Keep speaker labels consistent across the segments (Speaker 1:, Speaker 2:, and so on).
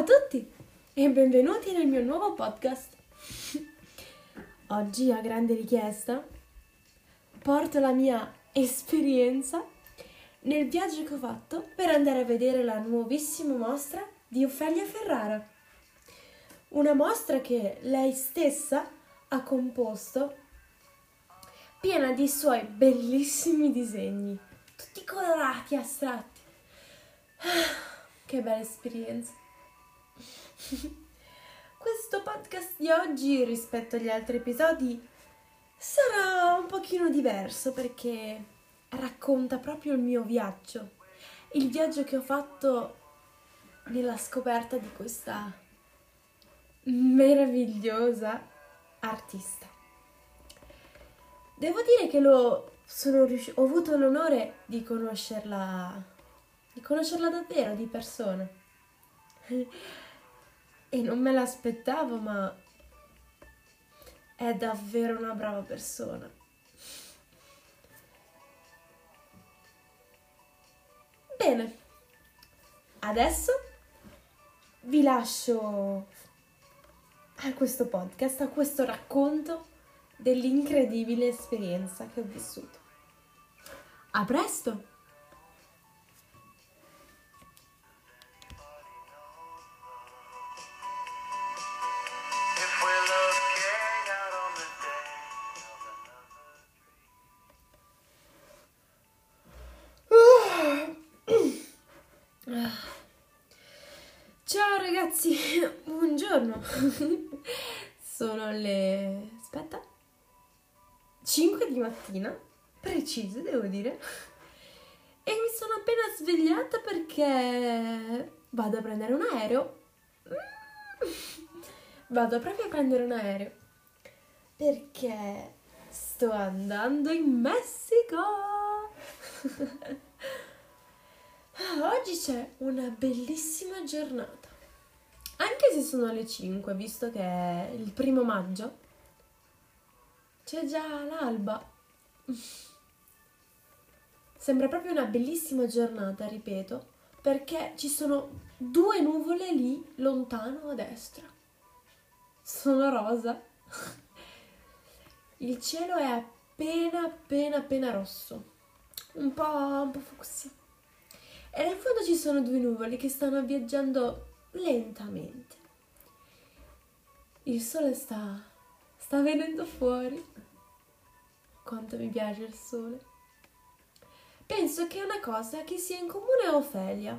Speaker 1: Ciao a tutti e benvenuti nel mio nuovo podcast. Oggi, a grande richiesta, porto la mia esperienza nel viaggio che ho fatto per andare a vedere la nuovissima mostra di Ofelia Ferrara. Una mostra che lei stessa ha composto piena di suoi bellissimi disegni, tutti colorati, astratti. Che bella esperienza. Questo podcast di oggi rispetto agli altri episodi sarà un pochino diverso perché racconta proprio il mio viaggio, il viaggio che ho fatto nella scoperta di questa meravigliosa artista. Devo dire che riusci- ho avuto l'onore di conoscerla, di conoscerla davvero di persona. e non me l'aspettavo, ma è davvero una brava persona. Bene, adesso vi lascio a questo podcast, a questo racconto dell'incredibile esperienza che ho vissuto. A presto! Perché vado a prendere un aereo. Vado proprio a prendere un aereo. Perché sto andando in Messico. Oggi c'è una bellissima giornata. Anche se sono le 5, visto che è il primo maggio, c'è già l'alba. Sembra proprio una bellissima giornata, ripeto, perché ci sono due nuvole lì lontano a destra. Sono rosa. Il cielo è appena appena appena rosso. Un po', un po' fucsia. E nel fondo ci sono due nuvole che stanno viaggiando lentamente. Il sole sta, sta venendo fuori. Quanto mi piace il sole. Penso che è una cosa che sia in comune a Ofelia.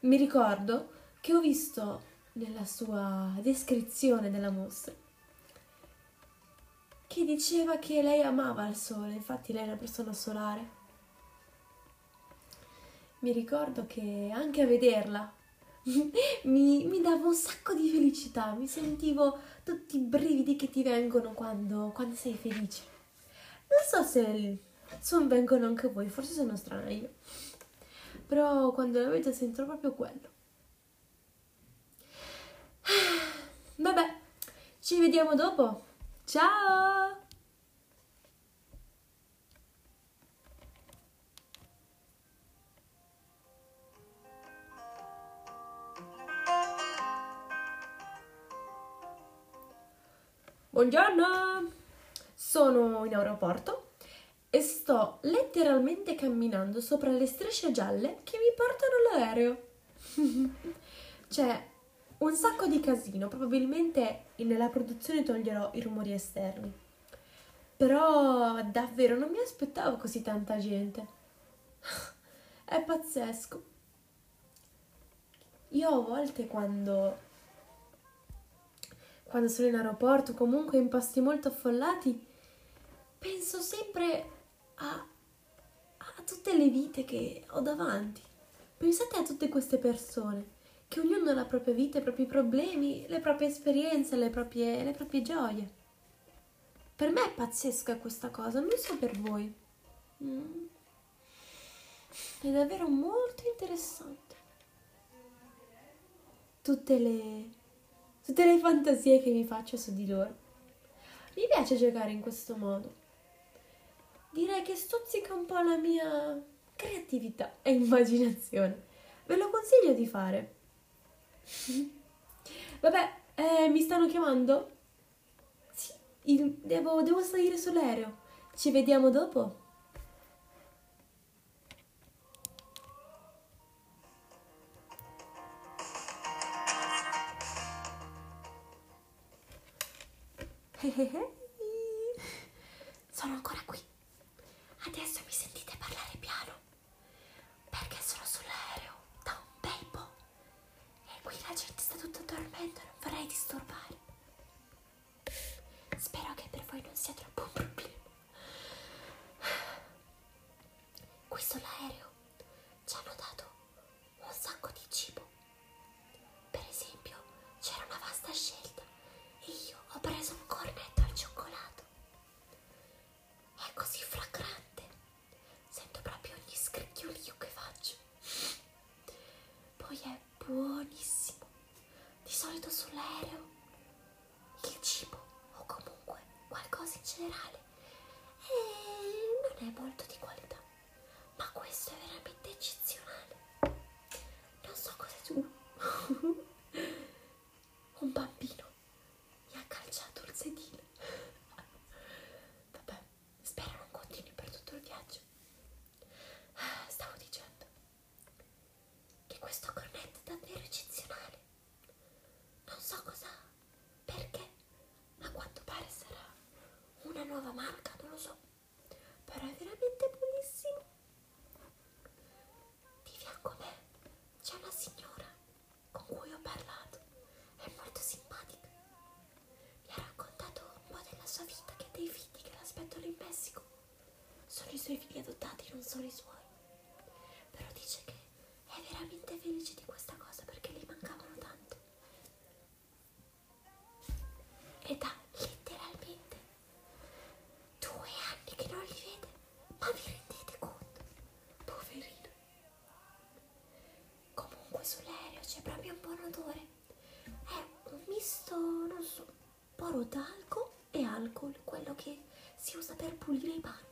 Speaker 1: Mi ricordo che ho visto nella sua descrizione della mostra che diceva che lei amava il sole, infatti lei è una persona solare mi ricordo che anche a vederla mi, mi, dava un sacco di felicità, mi sentivo tutti i brividi che ti vengono quando, quando sei felice. Non so se sono, vengono anche voi, forse sono strana io, però quando la vedo sento proprio quello. Vabbè, ci vediamo dopo. Ciao! Buongiorno! Sono in aeroporto sto letteralmente camminando sopra le strisce gialle che mi portano all'aereo. C'è un sacco di casino, probabilmente nella produzione toglierò i rumori esterni. Però davvero non mi aspettavo così tanta gente. È pazzesco. Io a volte quando quando sono in aeroporto, comunque in posti molto affollati, penso sempre a, a tutte le vite che ho davanti. Pensate a tutte queste persone, che ognuno ha la propria vita, i propri problemi, le proprie esperienze, le proprie, le proprie gioie. Per me è pazzesca questa cosa, non so per voi. Mm. È davvero molto interessante. Tutte le tutte le fantasie che mi faccio su di loro. Mi piace giocare in questo modo. Direi che stuzzica un po' la mia creatività e immaginazione. Ve lo consiglio di fare. Vabbè, eh, mi stanno chiamando? Sì, il- devo, devo salire sull'aereo. Ci vediamo dopo. I suoi. Però dice che è veramente felice di questa cosa perché gli mancavano tanto. E da letteralmente due anni che non li vede. Ma vi rendete conto? Poverino. Comunque sull'aereo c'è proprio un buon odore. È un misto, non so, poro d'alcol e alcol, quello che si usa per pulire i banchi.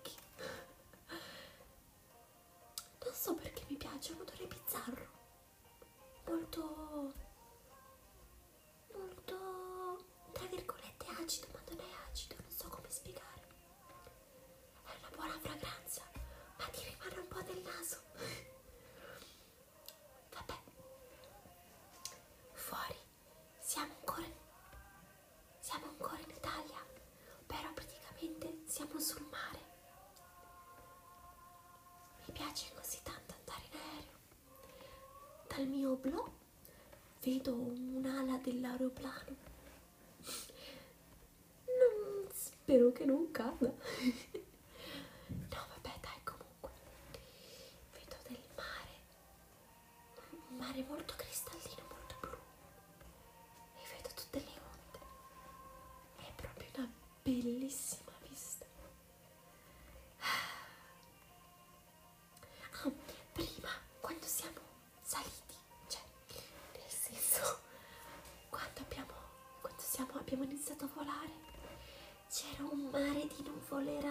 Speaker 1: Dal mio oblò vedo un'ala dell'aeroplano. Non spero che non cada.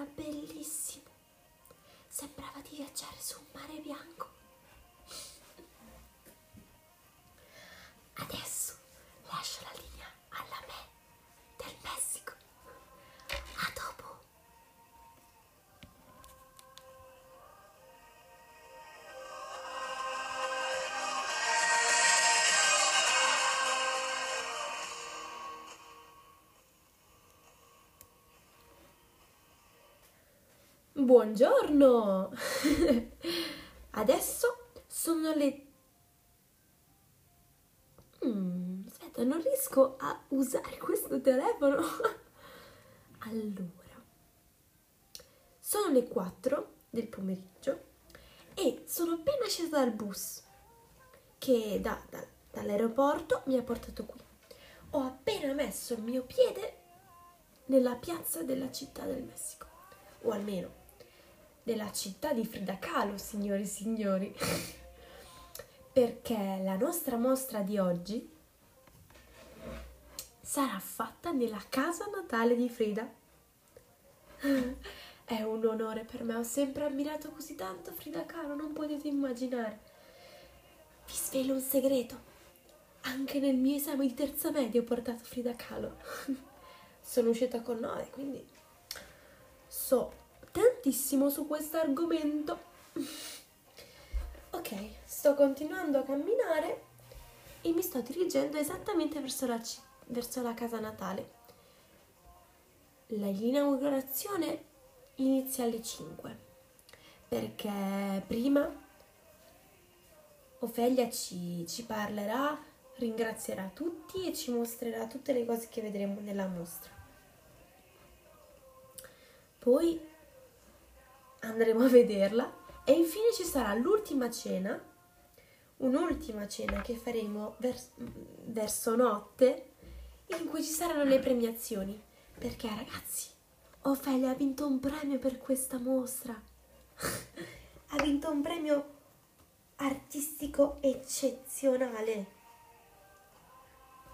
Speaker 1: Era bellissimo. Sembrava di viaggiare su un mare bianco. Buongiorno! Adesso sono le... Mm, aspetta, non riesco a usare questo telefono. Allora, sono le 4 del pomeriggio e sono appena scesa dal bus che da- da- dall'aeroporto mi ha portato qui. Ho appena messo il mio piede nella piazza della città del Messico, o almeno della città di Frida Kahlo, signori e signori, perché la nostra mostra di oggi sarà fatta nella casa natale di Frida. È un onore per me, ho sempre ammirato così tanto Frida Kahlo, non potete immaginare. Vi svelo un segreto. anche nel mio esame di terza media ho portato Frida Kahlo. Sono uscita con 9, quindi so tantissimo su questo argomento. Ok, sto continuando a camminare e mi sto dirigendo esattamente verso la, verso la casa natale. L'inaugurazione inizia alle 5 perché prima Ofelia ci, ci parlerà, ringrazierà tutti e ci mostrerà tutte le cose che vedremo nella mostra. Poi andremo a vederla e infine ci sarà l'ultima cena, un'ultima cena che faremo vers- verso notte in cui ci saranno le premiazioni. Perché ragazzi, Ofelia ha vinto un premio per questa mostra. ha vinto un premio artistico eccezionale.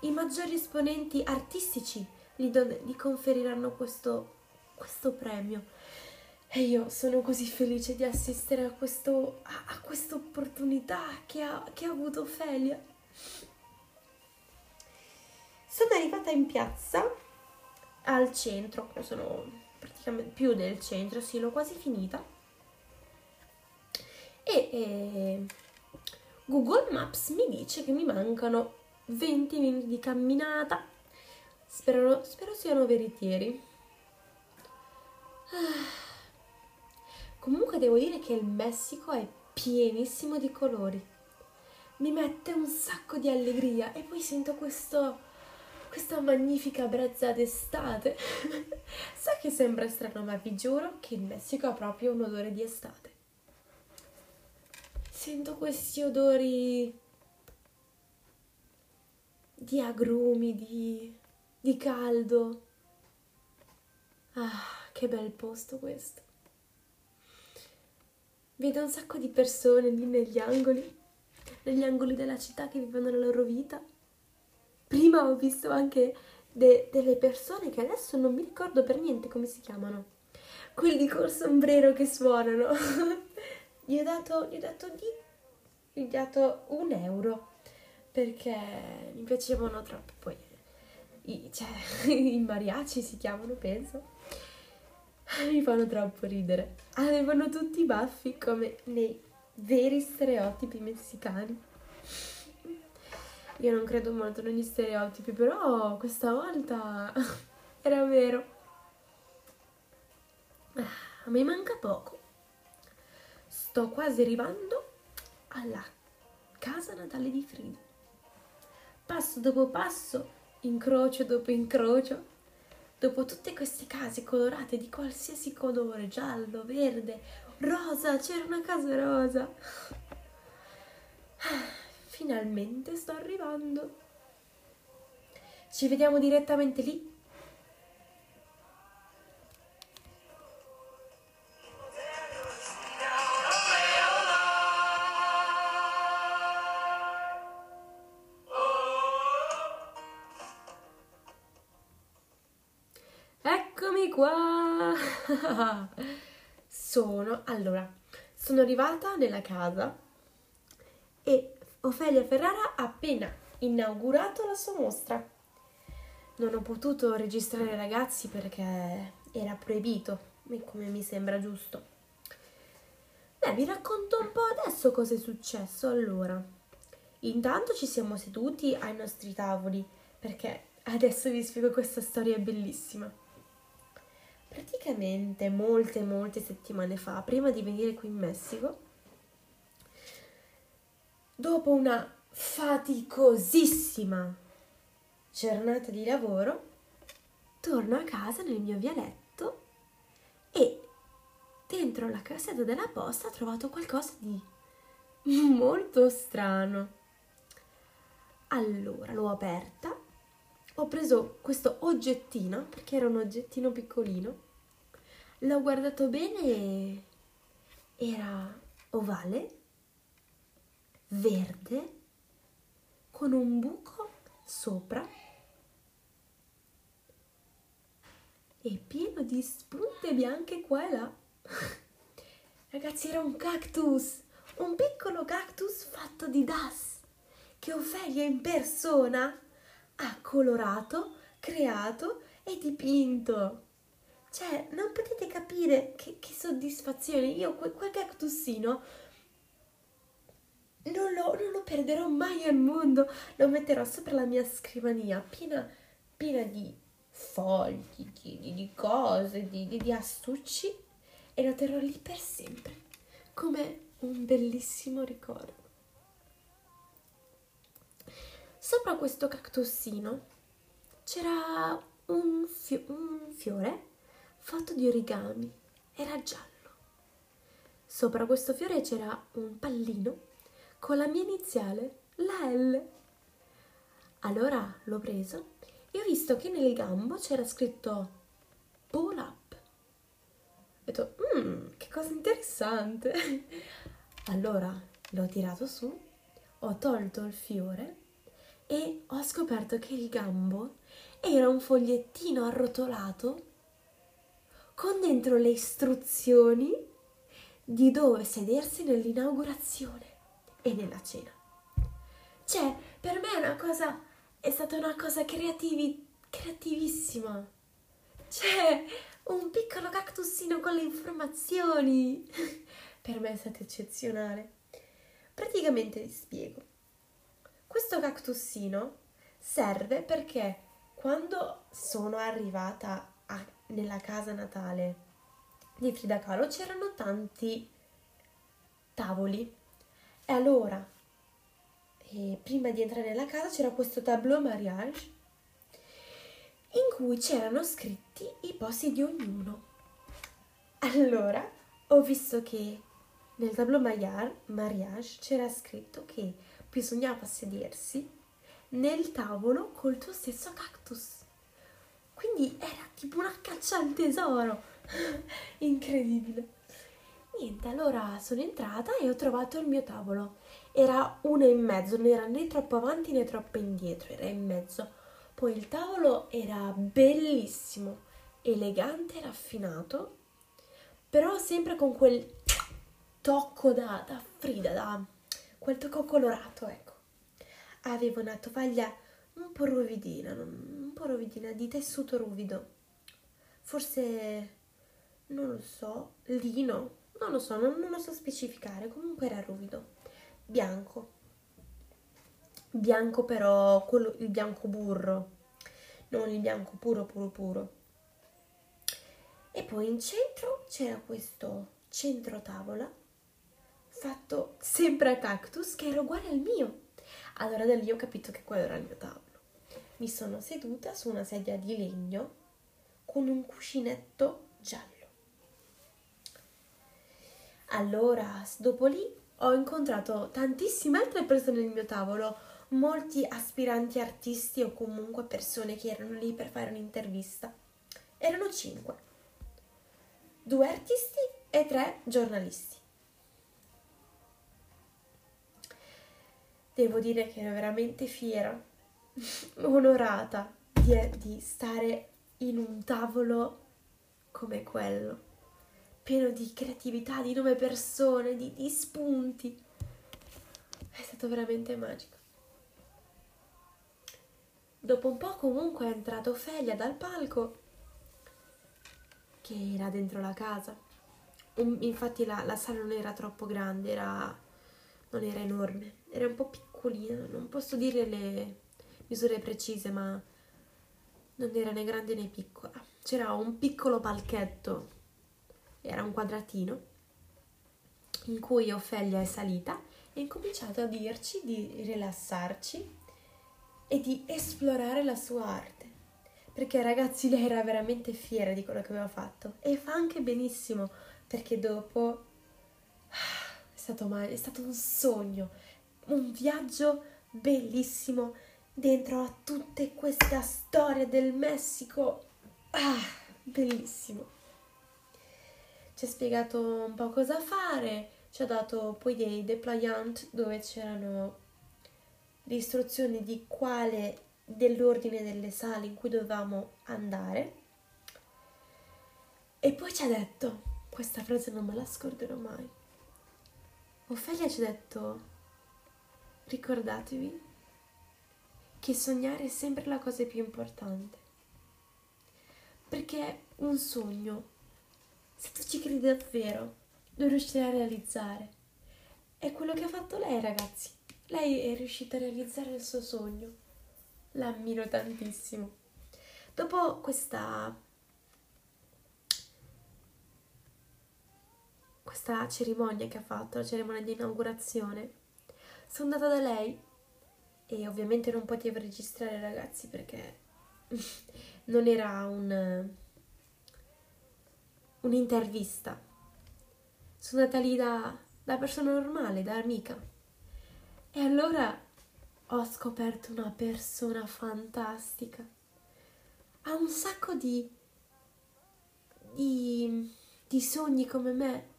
Speaker 1: I maggiori esponenti artistici gli, don- gli conferiranno questo, questo, premio. E io sono così felice di assistere a, questo, a, a questa opportunità che ha, che ha avuto Ophelia. Sono arrivata in piazza al centro, sono praticamente più del centro, sì, l'ho quasi finita e eh, Google Maps mi dice che mi mancano 20 minuti di camminata. Spero, spero siano veritieri. Ah. Comunque devo dire che il Messico è pienissimo di colori. Mi mette un sacco di allegria e poi sento questo, questa magnifica brezza d'estate. Sa che sembra strano, ma vi giuro che il Messico ha proprio un odore di estate. Sento questi odori di agrumi, di, di caldo. Ah, che bel posto questo. Vedo un sacco di persone lì negli angoli, negli angoli della città che vivono la loro vita. Prima ho visto anche de- delle persone che adesso non mi ricordo per niente come si chiamano. Quelli col sombrero che suonano. Gli ho dato, gli ho dato di, gli ho dato un euro perché mi piacevano troppo. Poi i, cioè, i mariachi si chiamano, penso. Mi fanno troppo ridere. Avevano tutti i baffi come nei veri stereotipi messicani. Io non credo molto negli stereotipi, però questa volta era vero. Ah, me manca poco sto quasi arrivando alla casa natale di Frida. Passo dopo passo, incrocio dopo incrocio, dopo tutte queste case colorate di qualsiasi colore, giallo, verde, rosa, c'era una casa rosa. Finalmente sto arrivando. Ci vediamo direttamente lì allora, sono arrivata nella casa e Ofelia Ferrara ha appena inaugurato la sua mostra. Non ho potuto registrare ragazzi perché era proibito, come mi sembra giusto. Beh, vi racconto un po' adesso cosa è successo. Allora, intanto ci siamo seduti ai nostri tavoli perché adesso vi spiego questa storia bellissima praticamente molte molte settimane fa, prima di venire qui in Messico, dopo una faticosissima giornata di lavoro, torno a casa nel mio vialetto e dentro la cassetta della posta ho trovato qualcosa di molto strano. Allora l'ho aperta ho preso questo oggettino, perché era un oggettino piccolino, l'ho guardato bene era ovale, verde, con un buco sopra e pieno di spunte bianche qua e là. Ragazzi, era un cactus, un piccolo cactus fatto di das che che Ofelia in persona ha colorato, creato e dipinto. Cioè, non potete capire che, che soddisfazione. Io quel, quel cactusino non lo, non lo, perderò mai al mondo. Lo metterò sopra la mia scrivania, piena, piena di fogli, di, di cose, di, di, di astucci e lo terrò lì per sempre, come un bellissimo ricordo. Sopra questo cactusino c'era un, fio- un fiore fatto di origami, era giallo. Sopra questo fiore c'era un pallino con la mia iniziale, la L. Allora l'ho preso e ho visto che nel gambo c'era scritto pull up. Ho detto, mmm, che cosa interessante. allora l'ho tirato su, ho tolto il fiore e ho scoperto che il gambo era un fogliettino arrotolato con dentro le istruzioni di dove sedersi nell'inaugurazione e nella cena. Cioè, per me è una cosa, è stata una cosa creativi, creativissima. Cioè, un piccolo cactusino con le informazioni. per me è stato eccezionale. Praticamente vi spiego. Questo cactusino serve perché quando sono arrivata a, nella casa natale di Frida Kahlo c'erano tanti tavoli. E allora e prima di entrare nella casa c'era questo tableau mariage in cui c'erano scritti i posti di ognuno. Allora ho visto che nel tableau mariage c'era scritto che bisognava sedersi nel tavolo col tuo stesso cactus. Quindi era tipo una caccia al tesoro. Incredibile. Niente, allora sono entrata e ho trovato il mio tavolo. Era uno e mezzo, non era né troppo avanti né troppo indietro, era in mezzo. Poi il tavolo era bellissimo, elegante raffinato, però sempre con quel tocco da, da Frida, da quel tocco colorato, ecco aveva una tovaglia un po' ruvidina, un po' ruvidina, di tessuto ruvido. Forse, non lo so, lino, non lo so, non, non lo so specificare, comunque era ruvido, bianco. Bianco però, quello, il bianco burro, non il bianco puro puro puro. E poi in centro c'era questo centro tavola fatto sempre a cactus che era uguale al mio allora da lì ho capito che quello era il mio tavolo. Mi sono seduta su una sedia di legno con un cuscinetto giallo. Allora, dopo lì ho incontrato tantissime altre persone nel mio tavolo, molti aspiranti artisti o comunque persone che erano lì per fare un'intervista. Erano cinque. Due artisti e tre giornalisti. Devo dire che ero veramente fiera, onorata di, di stare in un tavolo come quello, pieno di creatività, di nuove persone, di, di spunti. È stato veramente magico. Dopo un po' comunque è entrata Ofelia dal palco che era dentro la casa. Infatti la, la sala non era troppo grande, era, non era enorme, era un po' piccola piccolina, non posso dire le misure precise, ma non era né grande né piccola. C'era un piccolo palchetto, era un quadratino, in cui Ofelia è salita e ha incominciato a dirci di rilassarci e di esplorare la sua arte. Perché ragazzi lei era veramente fiera di quello che aveva fatto e fa anche benissimo perché dopo ah, è stato, mai, è stato un sogno un viaggio bellissimo dentro a tutta questa storia del Messico. Ah, bellissimo. Ci ha spiegato un po' cosa fare, ci ha dato poi dei deployant dove c'erano le istruzioni di quale dell'ordine delle sale in cui dovevamo andare. E poi ci ha detto, questa frase non me la scorderò mai. Ofelia ci ha detto ricordatevi che sognare è sempre la cosa più importante. Perché un sogno, se tu ci credi davvero, lo riuscirai a realizzare. È quello che ha fatto lei, ragazzi. Lei è riuscita a realizzare il suo sogno. L'ammiro tantissimo. Dopo questa questa cerimonia che ha fatto, la cerimonia di inaugurazione, sono andata da lei e ovviamente non potevo registrare ragazzi perché non era un, un'intervista. Sono andata lì da, da persona normale, da amica. E allora ho scoperto una persona fantastica. Ha un sacco di, di, di sogni come me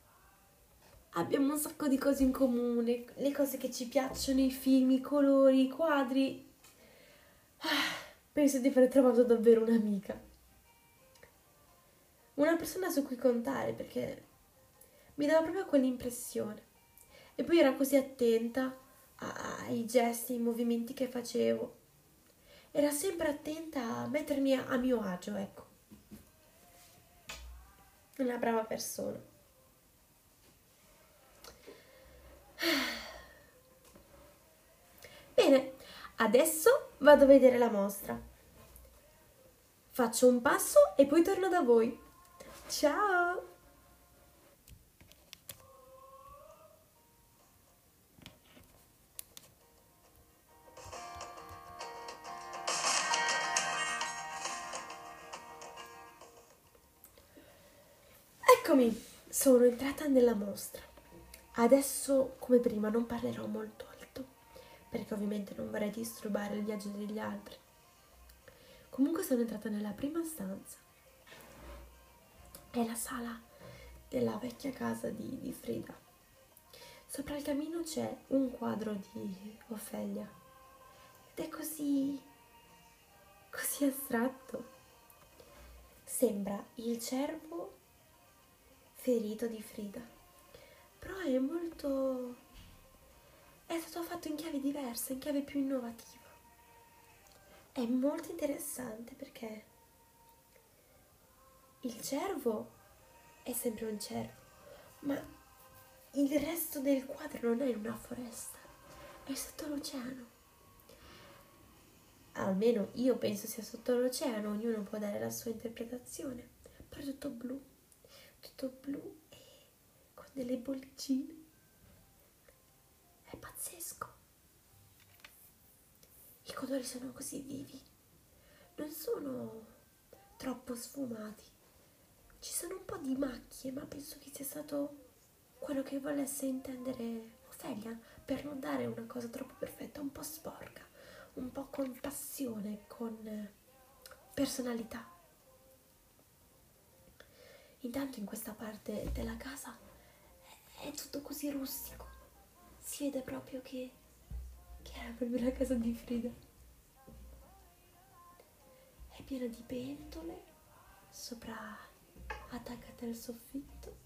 Speaker 1: abbiamo un sacco di cose in comune, le cose che ci piacciono, i film, i colori, i quadri. Ah, penso di aver trovato davvero un'amica. Una persona su cui contare perché mi dava proprio quell'impressione. E poi era così attenta ai gesti, ai movimenti che facevo. Era sempre attenta a mettermi a, mio agio, ecco. Una brava persona. Bene, adesso vado a vedere la mostra. Faccio un passo e poi torno da voi. Ciao! Eccomi, sono entrata nella mostra. Adesso, come prima, non parlerò molto alto, perché ovviamente non vorrei disturbare il viaggio degli altri. Comunque sono entrata nella prima stanza. È la sala della vecchia casa di, di Frida. Sopra il camino c'è un quadro di Ofelia ed è così così astratto. Sembra il cervo ferito di Frida però è molto... è stato fatto in chiave diversa, in chiave più innovativa. È molto interessante perché il cervo è sempre un cervo, ma il resto del quadro non è una foresta, è sotto l'oceano. Almeno io penso sia sotto l'oceano, ognuno può dare la sua interpretazione, però è tutto blu, tutto blu delle bollicine. È pazzesco. I colori sono così vivi, non sono troppo sfumati. Ci sono un po' di macchie, ma penso che sia stato quello che volesse intendere Ofelia per non dare una cosa troppo perfetta, un po' sporca, un po' con passione, con personalità. Intanto in questa parte della casa è tutto così rustico. Si vede proprio che, che era proprio la casa di Frida. È piena di pentole, sopra attaccate al soffitto.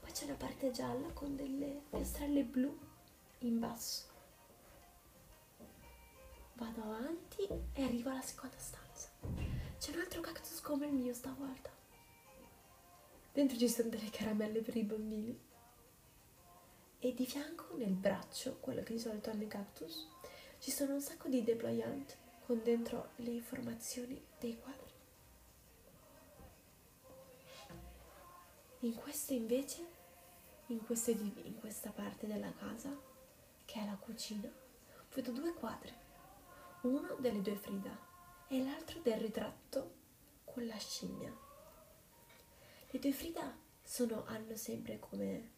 Speaker 1: Poi c'è una parte gialla con delle piastrelle blu in basso. Vado avanti e arrivo alla seconda stanza. C'è un altro cactus come il mio stavolta. Dentro ci sono delle caramelle per i bambini. E di fianco, nel braccio, quello che di solito hanno i cactus, ci sono un sacco di déployant con dentro le informazioni dei quadri. In questo invece, in, queste, in questa parte della casa, che è la cucina, vedo due quadri. Uno delle due Frida e l'altro del ritratto con la scimmia. Le due Frida sono, hanno sempre come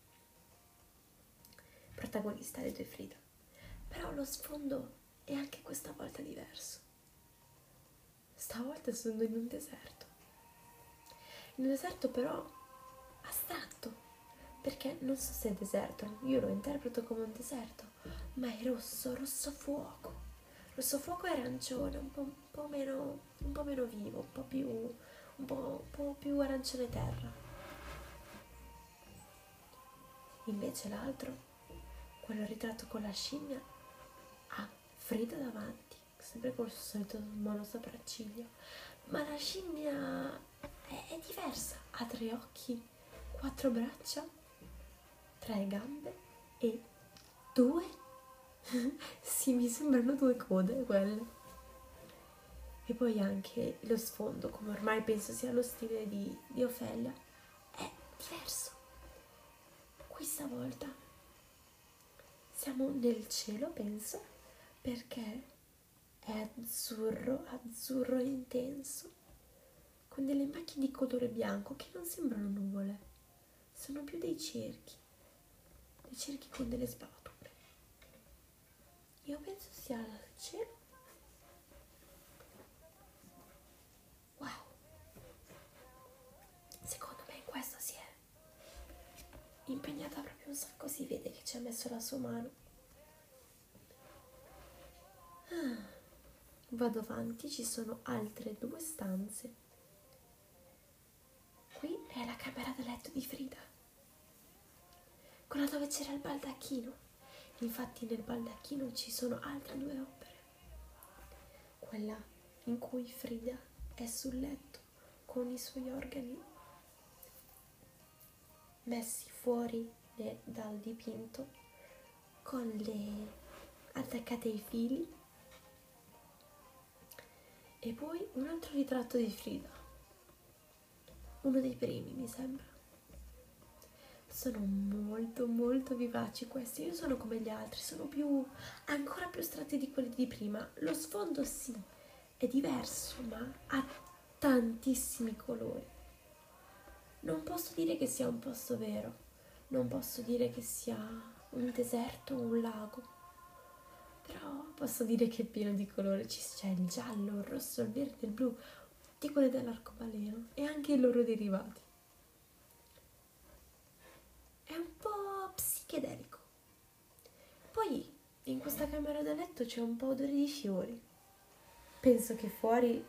Speaker 1: protagonista le due Frida, però lo sfondo è anche questa volta diverso. Stavolta sono in un deserto. In un deserto però astratto, perché non so se è deserto, io lo interpreto come un deserto, ma è rosso, rosso fuoco. Rosso fuoco e arancione, un po', un po', meno, un po' meno vivo, un po' più un po', un po più arancione terra. Invece l'altro, quello ritratto con la scimmia, ha Frida davanti, sempre col solito monosopracciglio, ma la scimmia è, è diversa, ha tre occhi, quattro braccia, tre gambe e due? sì, mi sembrano due code quelle. E poi anche lo sfondo, come ormai penso sia lo stile di, di Ofelia, è diverso. Questa volta siamo nel cielo, penso, perché è azzurro, azzurro intenso, con delle macchie di colore bianco che non sembrano nuvole, sono più dei cerchi, dei cerchi con delle sbavature. Io penso sia il cielo. Wow. Secondo me in questo si è impegnata proprio un sacco, si vede che ci ha messo la sua mano. Ah. Vado avanti, ci sono altre due stanze. Qui è la camera da letto di Frida, quella dove c'era il baldacchino. Infatti nel baldacchino ci sono altre due opere. Quella in cui Frida è sul letto con i suoi organi messi fuori dal dipinto con le attaccate ai fili. E poi un altro ritratto di Frida. Uno dei primi mi sembra. Sono molto molto vivaci questi. Io sono come gli altri sono più ancora più stretti di quelli di prima. Lo sfondo sì è diverso ma ha tantissimi colori non posso dire che sia un posto vero, non posso dire che sia un deserto o un lago, però posso dire che è pieno di colori, c'è il giallo, il rosso, il verde, il blu, tutti quelli dell'arcobaleno e anche i loro derivati. È un po' psichedelico. Poi in questa camera da letto c'è un po' odore di fiori. Penso che fuori,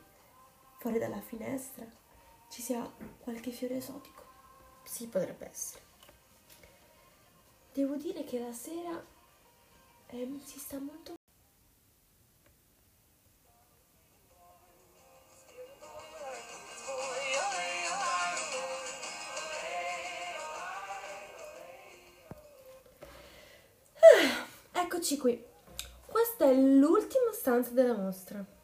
Speaker 1: fuori dalla finestra, ci sia qualche fiore esotico. Sì, potrebbe essere. Devo dire che la sera eh, si sta molto ah, Eccoci qui. Questa è l'ultima stanza della mostra.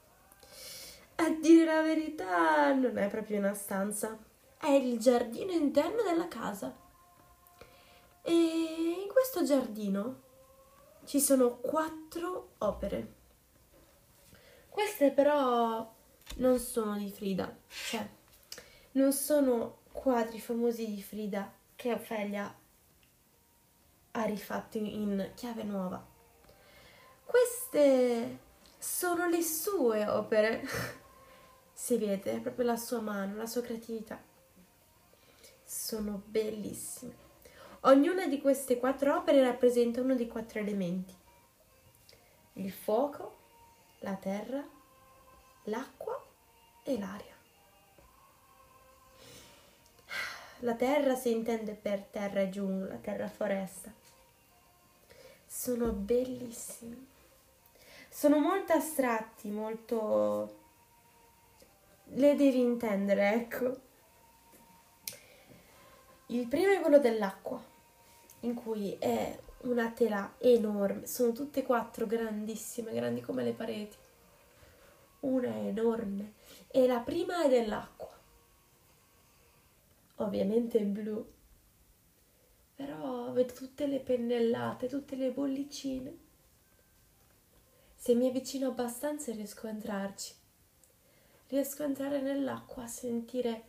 Speaker 1: A dire la verità, non è proprio una stanza, è il giardino interno della casa. E in questo giardino ci sono quattro opere. Queste però non sono di Frida, cioè non sono quadri famosi di Frida che Ofelia ha rifatto in chiave nuova. Queste sono le sue opere. si vede proprio la sua mano, la sua creatività. Sono bellissime. Ognuna di queste quattro opere rappresenta uno dei quattro elementi. Il fuoco, la terra, l'acqua e l'aria. La terra si intende per terra e giungla, terra foresta. Sono bellissimi. Sono molto astratti, molto le devi intendere, ecco. Il primo è quello dell'acqua, in cui è una tela enorme, sono tutte e quattro grandissime, grandi come le pareti. Una è enorme e la prima è dell'acqua. Ovviamente è blu. Però vedo tutte le pennellate, tutte le bollicine. Se mi avvicino abbastanza riesco a entrarci riesco a entrare nell'acqua, a sentire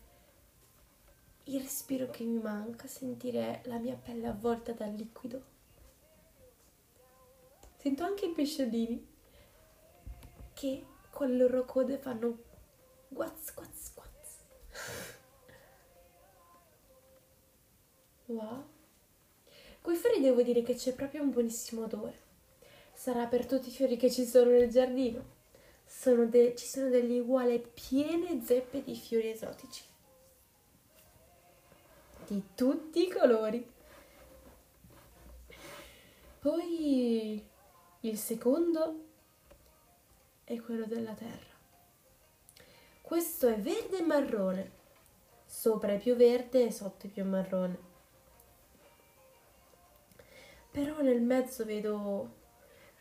Speaker 1: il respiro che mi manca, sentire la mia pelle avvolta dal liquido. Sento anche i pesciolini che con le loro code fanno guaz guaz guaz. Wow. Coi fiori devo dire che c'è proprio un buonissimo odore. Sarà per tutti i fiori che ci sono nel giardino sono de- ci sono delle uguali piene zeppe di fiori esotici di tutti i colori. Poi il secondo e quello della terra. Questo è verde e marrone. Sopra è più verde e sotto è più marrone. Però nel mezzo vedo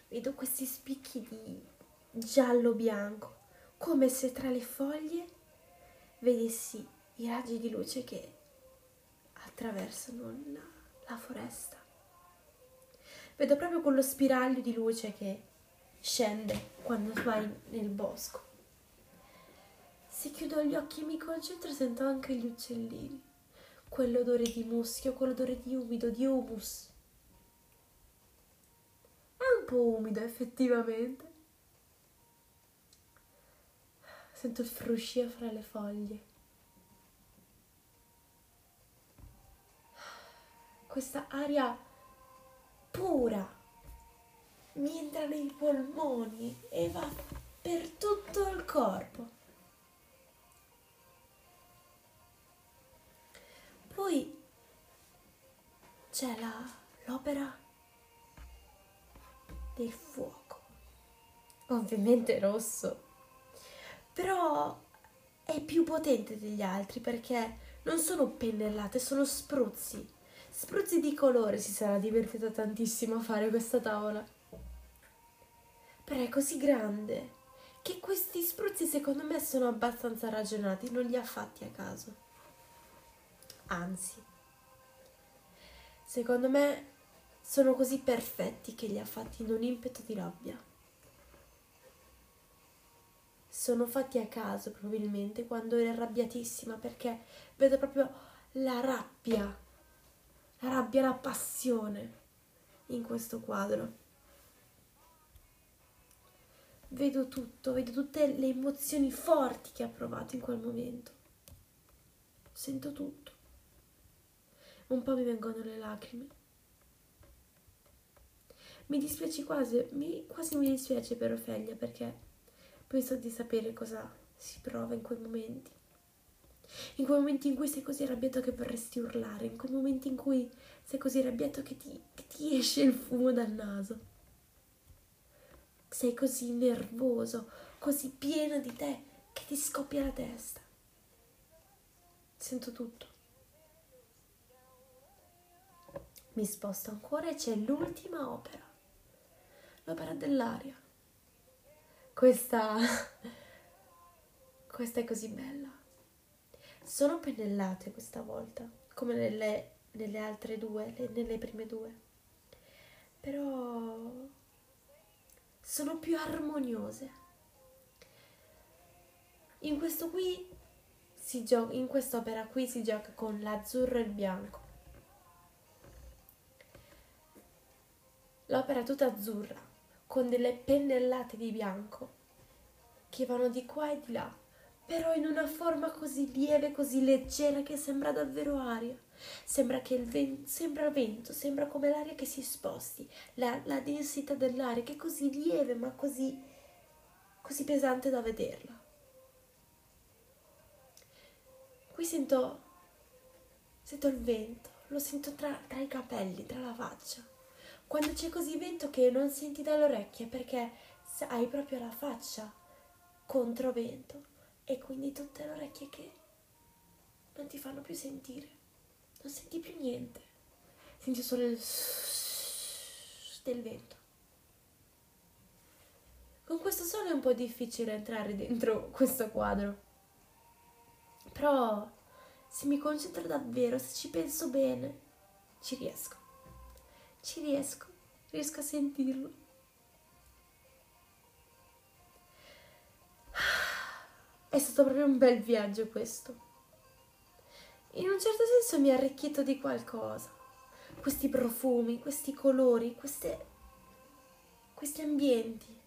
Speaker 1: vedo questi spicchi di giallo-bianco, come se tra le foglie vedessi i raggi di luce che attraversano la, la foresta. Vedo proprio quello spiraglio di luce che scende quando vai nel bosco. Se chiudo gli occhi e mi concentro sento anche gli uccellini, quell'odore di muschio, quell'odore di umido, di humus po' umido effettivamente. Sento il fruscio fra le foglie. Questa aria pura mi entra nei polmoni e va per tutto il corpo. Poi c'è la, l'opera del fuoco. Ovviamente rosso. Però è più potente degli altri perché non sono pennellate, sono spruzzi. Spruzzi di colore si sarà divertito tantissimo a fare questa tavola. Però è così grande che questi spruzzi secondo me sono abbastanza ragionati, non li ha fatti a caso. Anzi, secondo me sono così perfetti che li ha fatti in un impeto di rabbia. Sono fatti a caso probabilmente quando ero arrabbiatissima perché vedo proprio la rabbia, la rabbia, la passione in questo quadro. Vedo tutto, vedo tutte le emozioni forti che ha provato in quel momento. Sento tutto. Un po' mi vengono le lacrime mi dispiace quasi, mi, quasi mi dispiace per Ofelia perché penso di sapere cosa si prova in quei momenti. In quei momenti in cui sei così arrabbiato che vorresti urlare, in quei momenti in cui sei così arrabbiato che ti, che ti esce il fumo dal naso. Sei così nervoso, così pieno di te che ti scoppia la testa. Sento tutto. Mi sposto ancora e c'è l'ultima opera l'opera dell'aria. Questa... questa è così bella. Sono pennellate questa volta, come nelle, nelle altre due, le, nelle prime due. Però sono più armoniose. In questo qui si gioca, in quest'opera qui si gioca con l'azzurro e il bianco. L'opera tutta azzurra, con delle pennellate di bianco che vanno di qua e di là, però in una forma così lieve, così leggera che sembra davvero aria. Sembra che il vento, sembra vento, sembra come l'aria che si sposti, la, la densità dell'aria che è così lieve ma così, così pesante da vederla. Qui sento, sento il vento, lo sento tra, tra i capelli, tra la faccia quando c'è così vento che non senti dalle orecchie perché hai proprio la faccia contro vento e quindi tutte le orecchie che non ti fanno più sentire, non senti più niente, senti solo il del vento. Con questo sole è un po' difficile entrare dentro questo quadro, però se mi concentro davvero, se ci penso bene, ci riesco ci riesco, riesco a sentirlo. È stato proprio un bel viaggio questo. In un certo senso mi ha arricchito di qualcosa. Questi profumi, questi colori, queste, questi ambienti.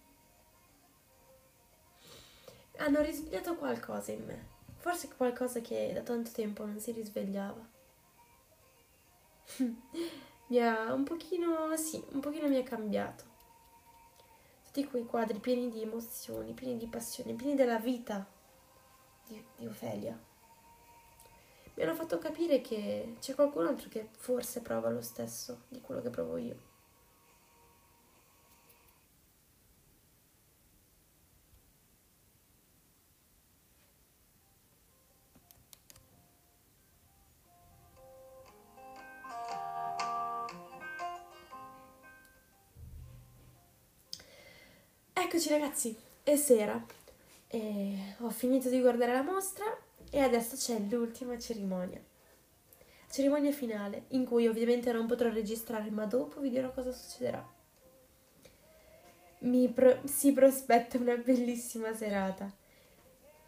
Speaker 1: Hanno risvegliato qualcosa in me. Forse qualcosa che da tanto tempo non si risvegliava. mi ha un pochino, sì, un pochino mi ha cambiato. Tutti quei quadri pieni di emozioni, pieni di passione, pieni della vita di, di Ofelia. Mi hanno fatto capire che c'è qualcun altro che forse prova lo stesso di quello che provo io. Ragazzi, è sera. E ho finito di guardare la mostra e adesso c'è l'ultima cerimonia. Cerimonia finale, in cui ovviamente non potrò registrare, ma dopo vi dirò cosa succederà. Mi pro- si prospetta una bellissima serata.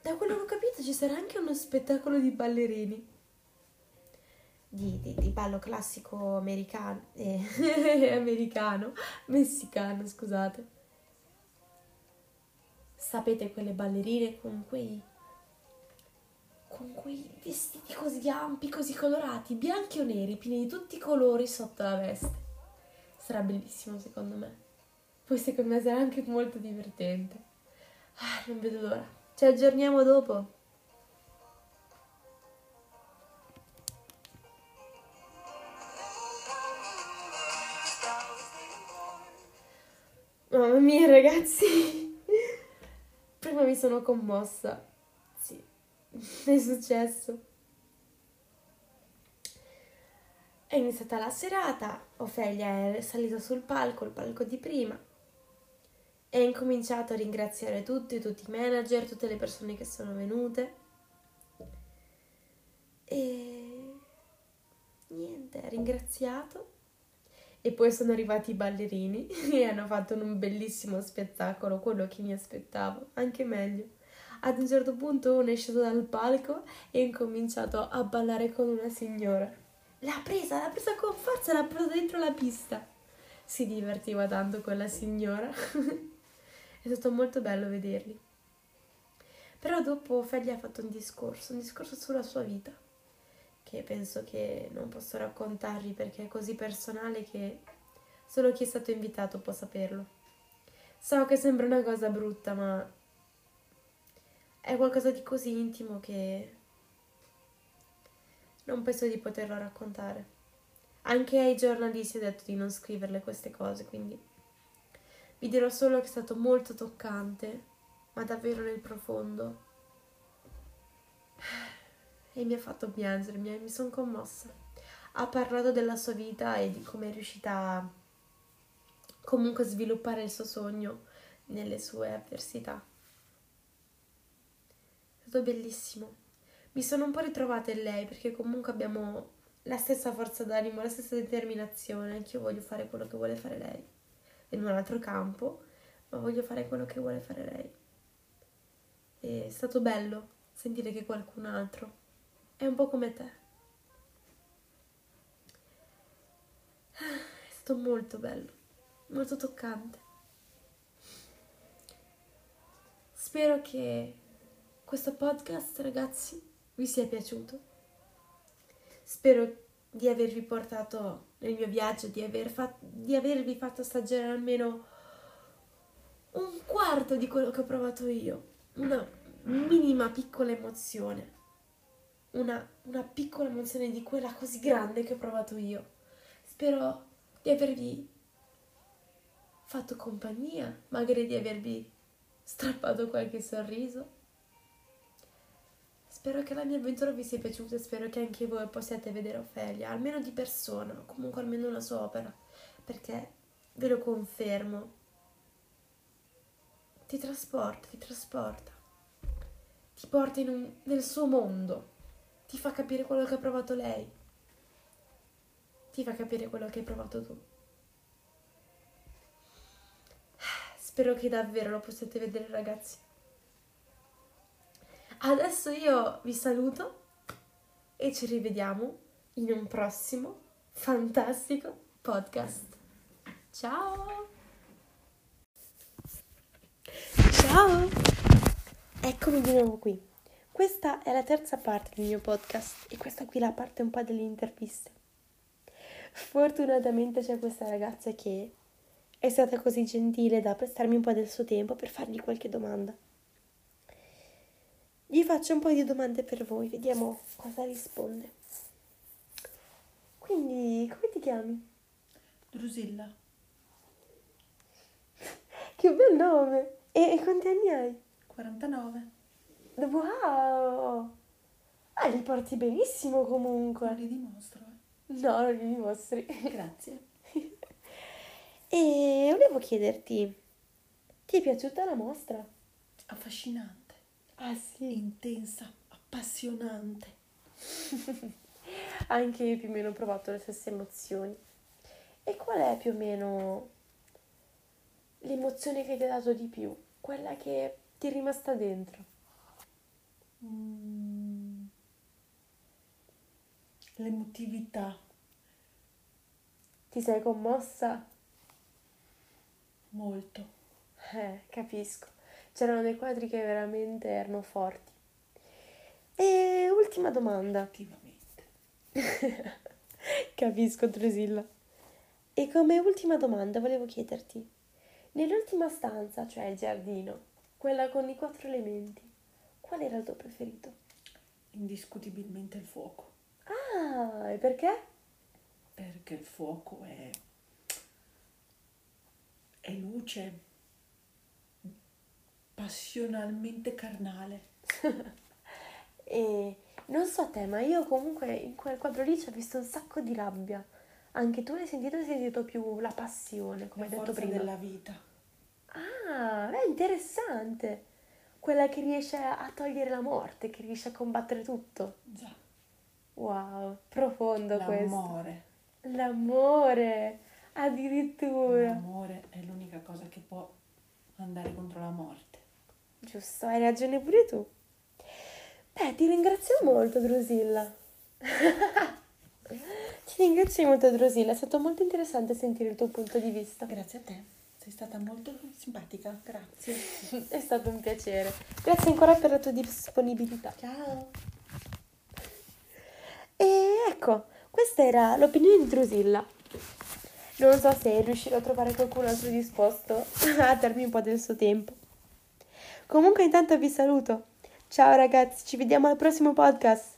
Speaker 1: Da quello che ho capito ci sarà anche uno spettacolo di ballerini. Di, di, di ballo classico americano, eh, americano, messicano, scusate. Sapete quelle ballerine con quei con quei vestiti così ampi, così colorati, bianchi o neri, pieni di tutti i colori sotto la veste. Sarà bellissimo secondo me. Poi secondo me sarà anche molto divertente. Ah, non vedo l'ora. Ci aggiorniamo dopo. Mamma mia ragazzi, prima mi sono commossa. Sì, è successo. È iniziata la serata, Ofelia è salita sul palco, il palco di prima, e ha incominciato a ringraziare tutti, tutti i manager, tutte le persone che sono venute. E niente, ha ringraziato. E poi sono arrivati i ballerini e hanno fatto un bellissimo spettacolo, quello che mi aspettavo, anche meglio. Ad un certo punto uno è sceso dal palco e ha incominciato a ballare con una signora. L'ha presa, l'ha presa con forza, l'ha presa dentro la pista. Si divertiva tanto con la signora. È stato molto bello vederli. Però dopo Fegli ha fatto un discorso, un discorso sulla sua vita, che penso che non posso raccontarvi perché è così personale che solo chi è stato invitato può saperlo. So che sembra una cosa brutta, ma è qualcosa di così intimo che non penso di poterlo raccontare. Anche ai giornalisti ho detto di non scriverle queste cose, quindi vi dirò solo che è stato molto toccante, ma davvero nel profondo. E mi ha fatto piangere, mi, mi sono commossa. Ha parlato della sua vita e di come è riuscita a comunque sviluppare il suo sogno nelle sue avversità. È stato bellissimo mi sono un po' ritrovata in lei perché comunque abbiamo la stessa forza d'animo, la stessa determinazione. Anch'io voglio fare quello che vuole fare lei. In un altro campo, ma voglio fare quello che vuole fare lei. E è stato bello sentire che qualcun altro è un po' come te. È stato molto bello, molto toccante. Spero che questo podcast, ragazzi, vi sia piaciuto. Spero di avervi portato nel mio viaggio, di, aver fatto, di avervi fatto assaggiare almeno un quarto di quello che ho provato io, una minima piccola emozione, una, una piccola emozione di quella così grande che ho provato io. Spero di avervi fatto compagnia, magari di avervi strappato qualche sorriso. Spero che la mia avventura vi sia piaciuta e spero che anche voi possiate vedere Ofelia, almeno di persona, comunque almeno una sua opera, perché ve lo confermo, ti trasporta, ti trasporta, ti porta un, nel suo mondo, ti fa capire quello che ha provato lei, ti fa capire quello che hai provato tu. Spero che davvero lo possiate vedere ragazzi. Adesso io vi saluto e ci rivediamo in un prossimo fantastico podcast. Ciao! Ciao! Eccomi di nuovo qui. Questa è la terza parte del mio podcast e questa qui è la parte un po' delle interviste. Fortunatamente c'è questa ragazza che è stata così gentile da prestarmi un po' del suo tempo per fargli qualche domanda. Gli faccio un po' di domande per voi, vediamo cosa risponde. Quindi, come ti chiami?
Speaker 2: Drusilla.
Speaker 1: Che bel nome! E, e quanti anni hai?
Speaker 2: 49.
Speaker 1: Wow! Ah, li porti benissimo comunque.
Speaker 2: Non li dimostro. Eh.
Speaker 1: No, non li dimostri.
Speaker 2: Grazie.
Speaker 1: e volevo chiederti, Ti è piaciuta la mostra?
Speaker 2: Affascinante,
Speaker 1: Ah sì.
Speaker 2: intensa, appassionante.
Speaker 1: Anche io più o meno ho provato le stesse emozioni. E qual è più o meno l'emozione che ti ha dato di più? Quella che ti è rimasta dentro?
Speaker 2: Mm. L'emotività,
Speaker 1: Ti sei commossa?
Speaker 2: molto.
Speaker 1: Eh, capisco. C'erano dei quadri che veramente erano forti. E ultima domanda.
Speaker 2: Attivamente.
Speaker 1: Capisco, Drusilla. E come ultima domanda volevo chiederti, nell'ultima stanza, cioè il giardino, quella con i quattro elementi, qual era il tuo preferito?
Speaker 2: Indiscutibilmente il fuoco,
Speaker 1: Ah, e perché?
Speaker 2: perché il fuoco è, è luce, passionalmente carnale.
Speaker 1: E non so te, ma io comunque in quel quadro lì ci ho visto un sacco di rabbia. Anche tu l'hai sentito, hai sentito più la passione, come
Speaker 2: la
Speaker 1: hai detto prima.
Speaker 2: della vita.
Speaker 1: Ah, è interessante. Quella che riesce a togliere la morte, che riesce a combattere tutto.
Speaker 2: Già,
Speaker 1: Wow, profondo questo.
Speaker 2: l'amore.
Speaker 1: L'amore, addirittura.
Speaker 2: L'amore è l'unica cosa che può andare contro la morte.
Speaker 1: Giusto, hai ragione pure tu. Beh, ti ringrazio molto, Drusilla. ti ringrazio molto, Drusilla. È stato molto interessante sentire il tuo punto di vista.
Speaker 2: Grazie a te, sei stata molto simpatica, grazie.
Speaker 1: È stato un piacere. Grazie ancora per la tua disponibilità.
Speaker 2: Ciao.
Speaker 1: E ecco, questa era l'opinione di Drusilla. Non so se riuscirò a trovare qualcun altro disposto a darmi un po' del suo tempo. Comunque intanto vi saluto. Ciao ragazzi, ci vediamo al prossimo podcast.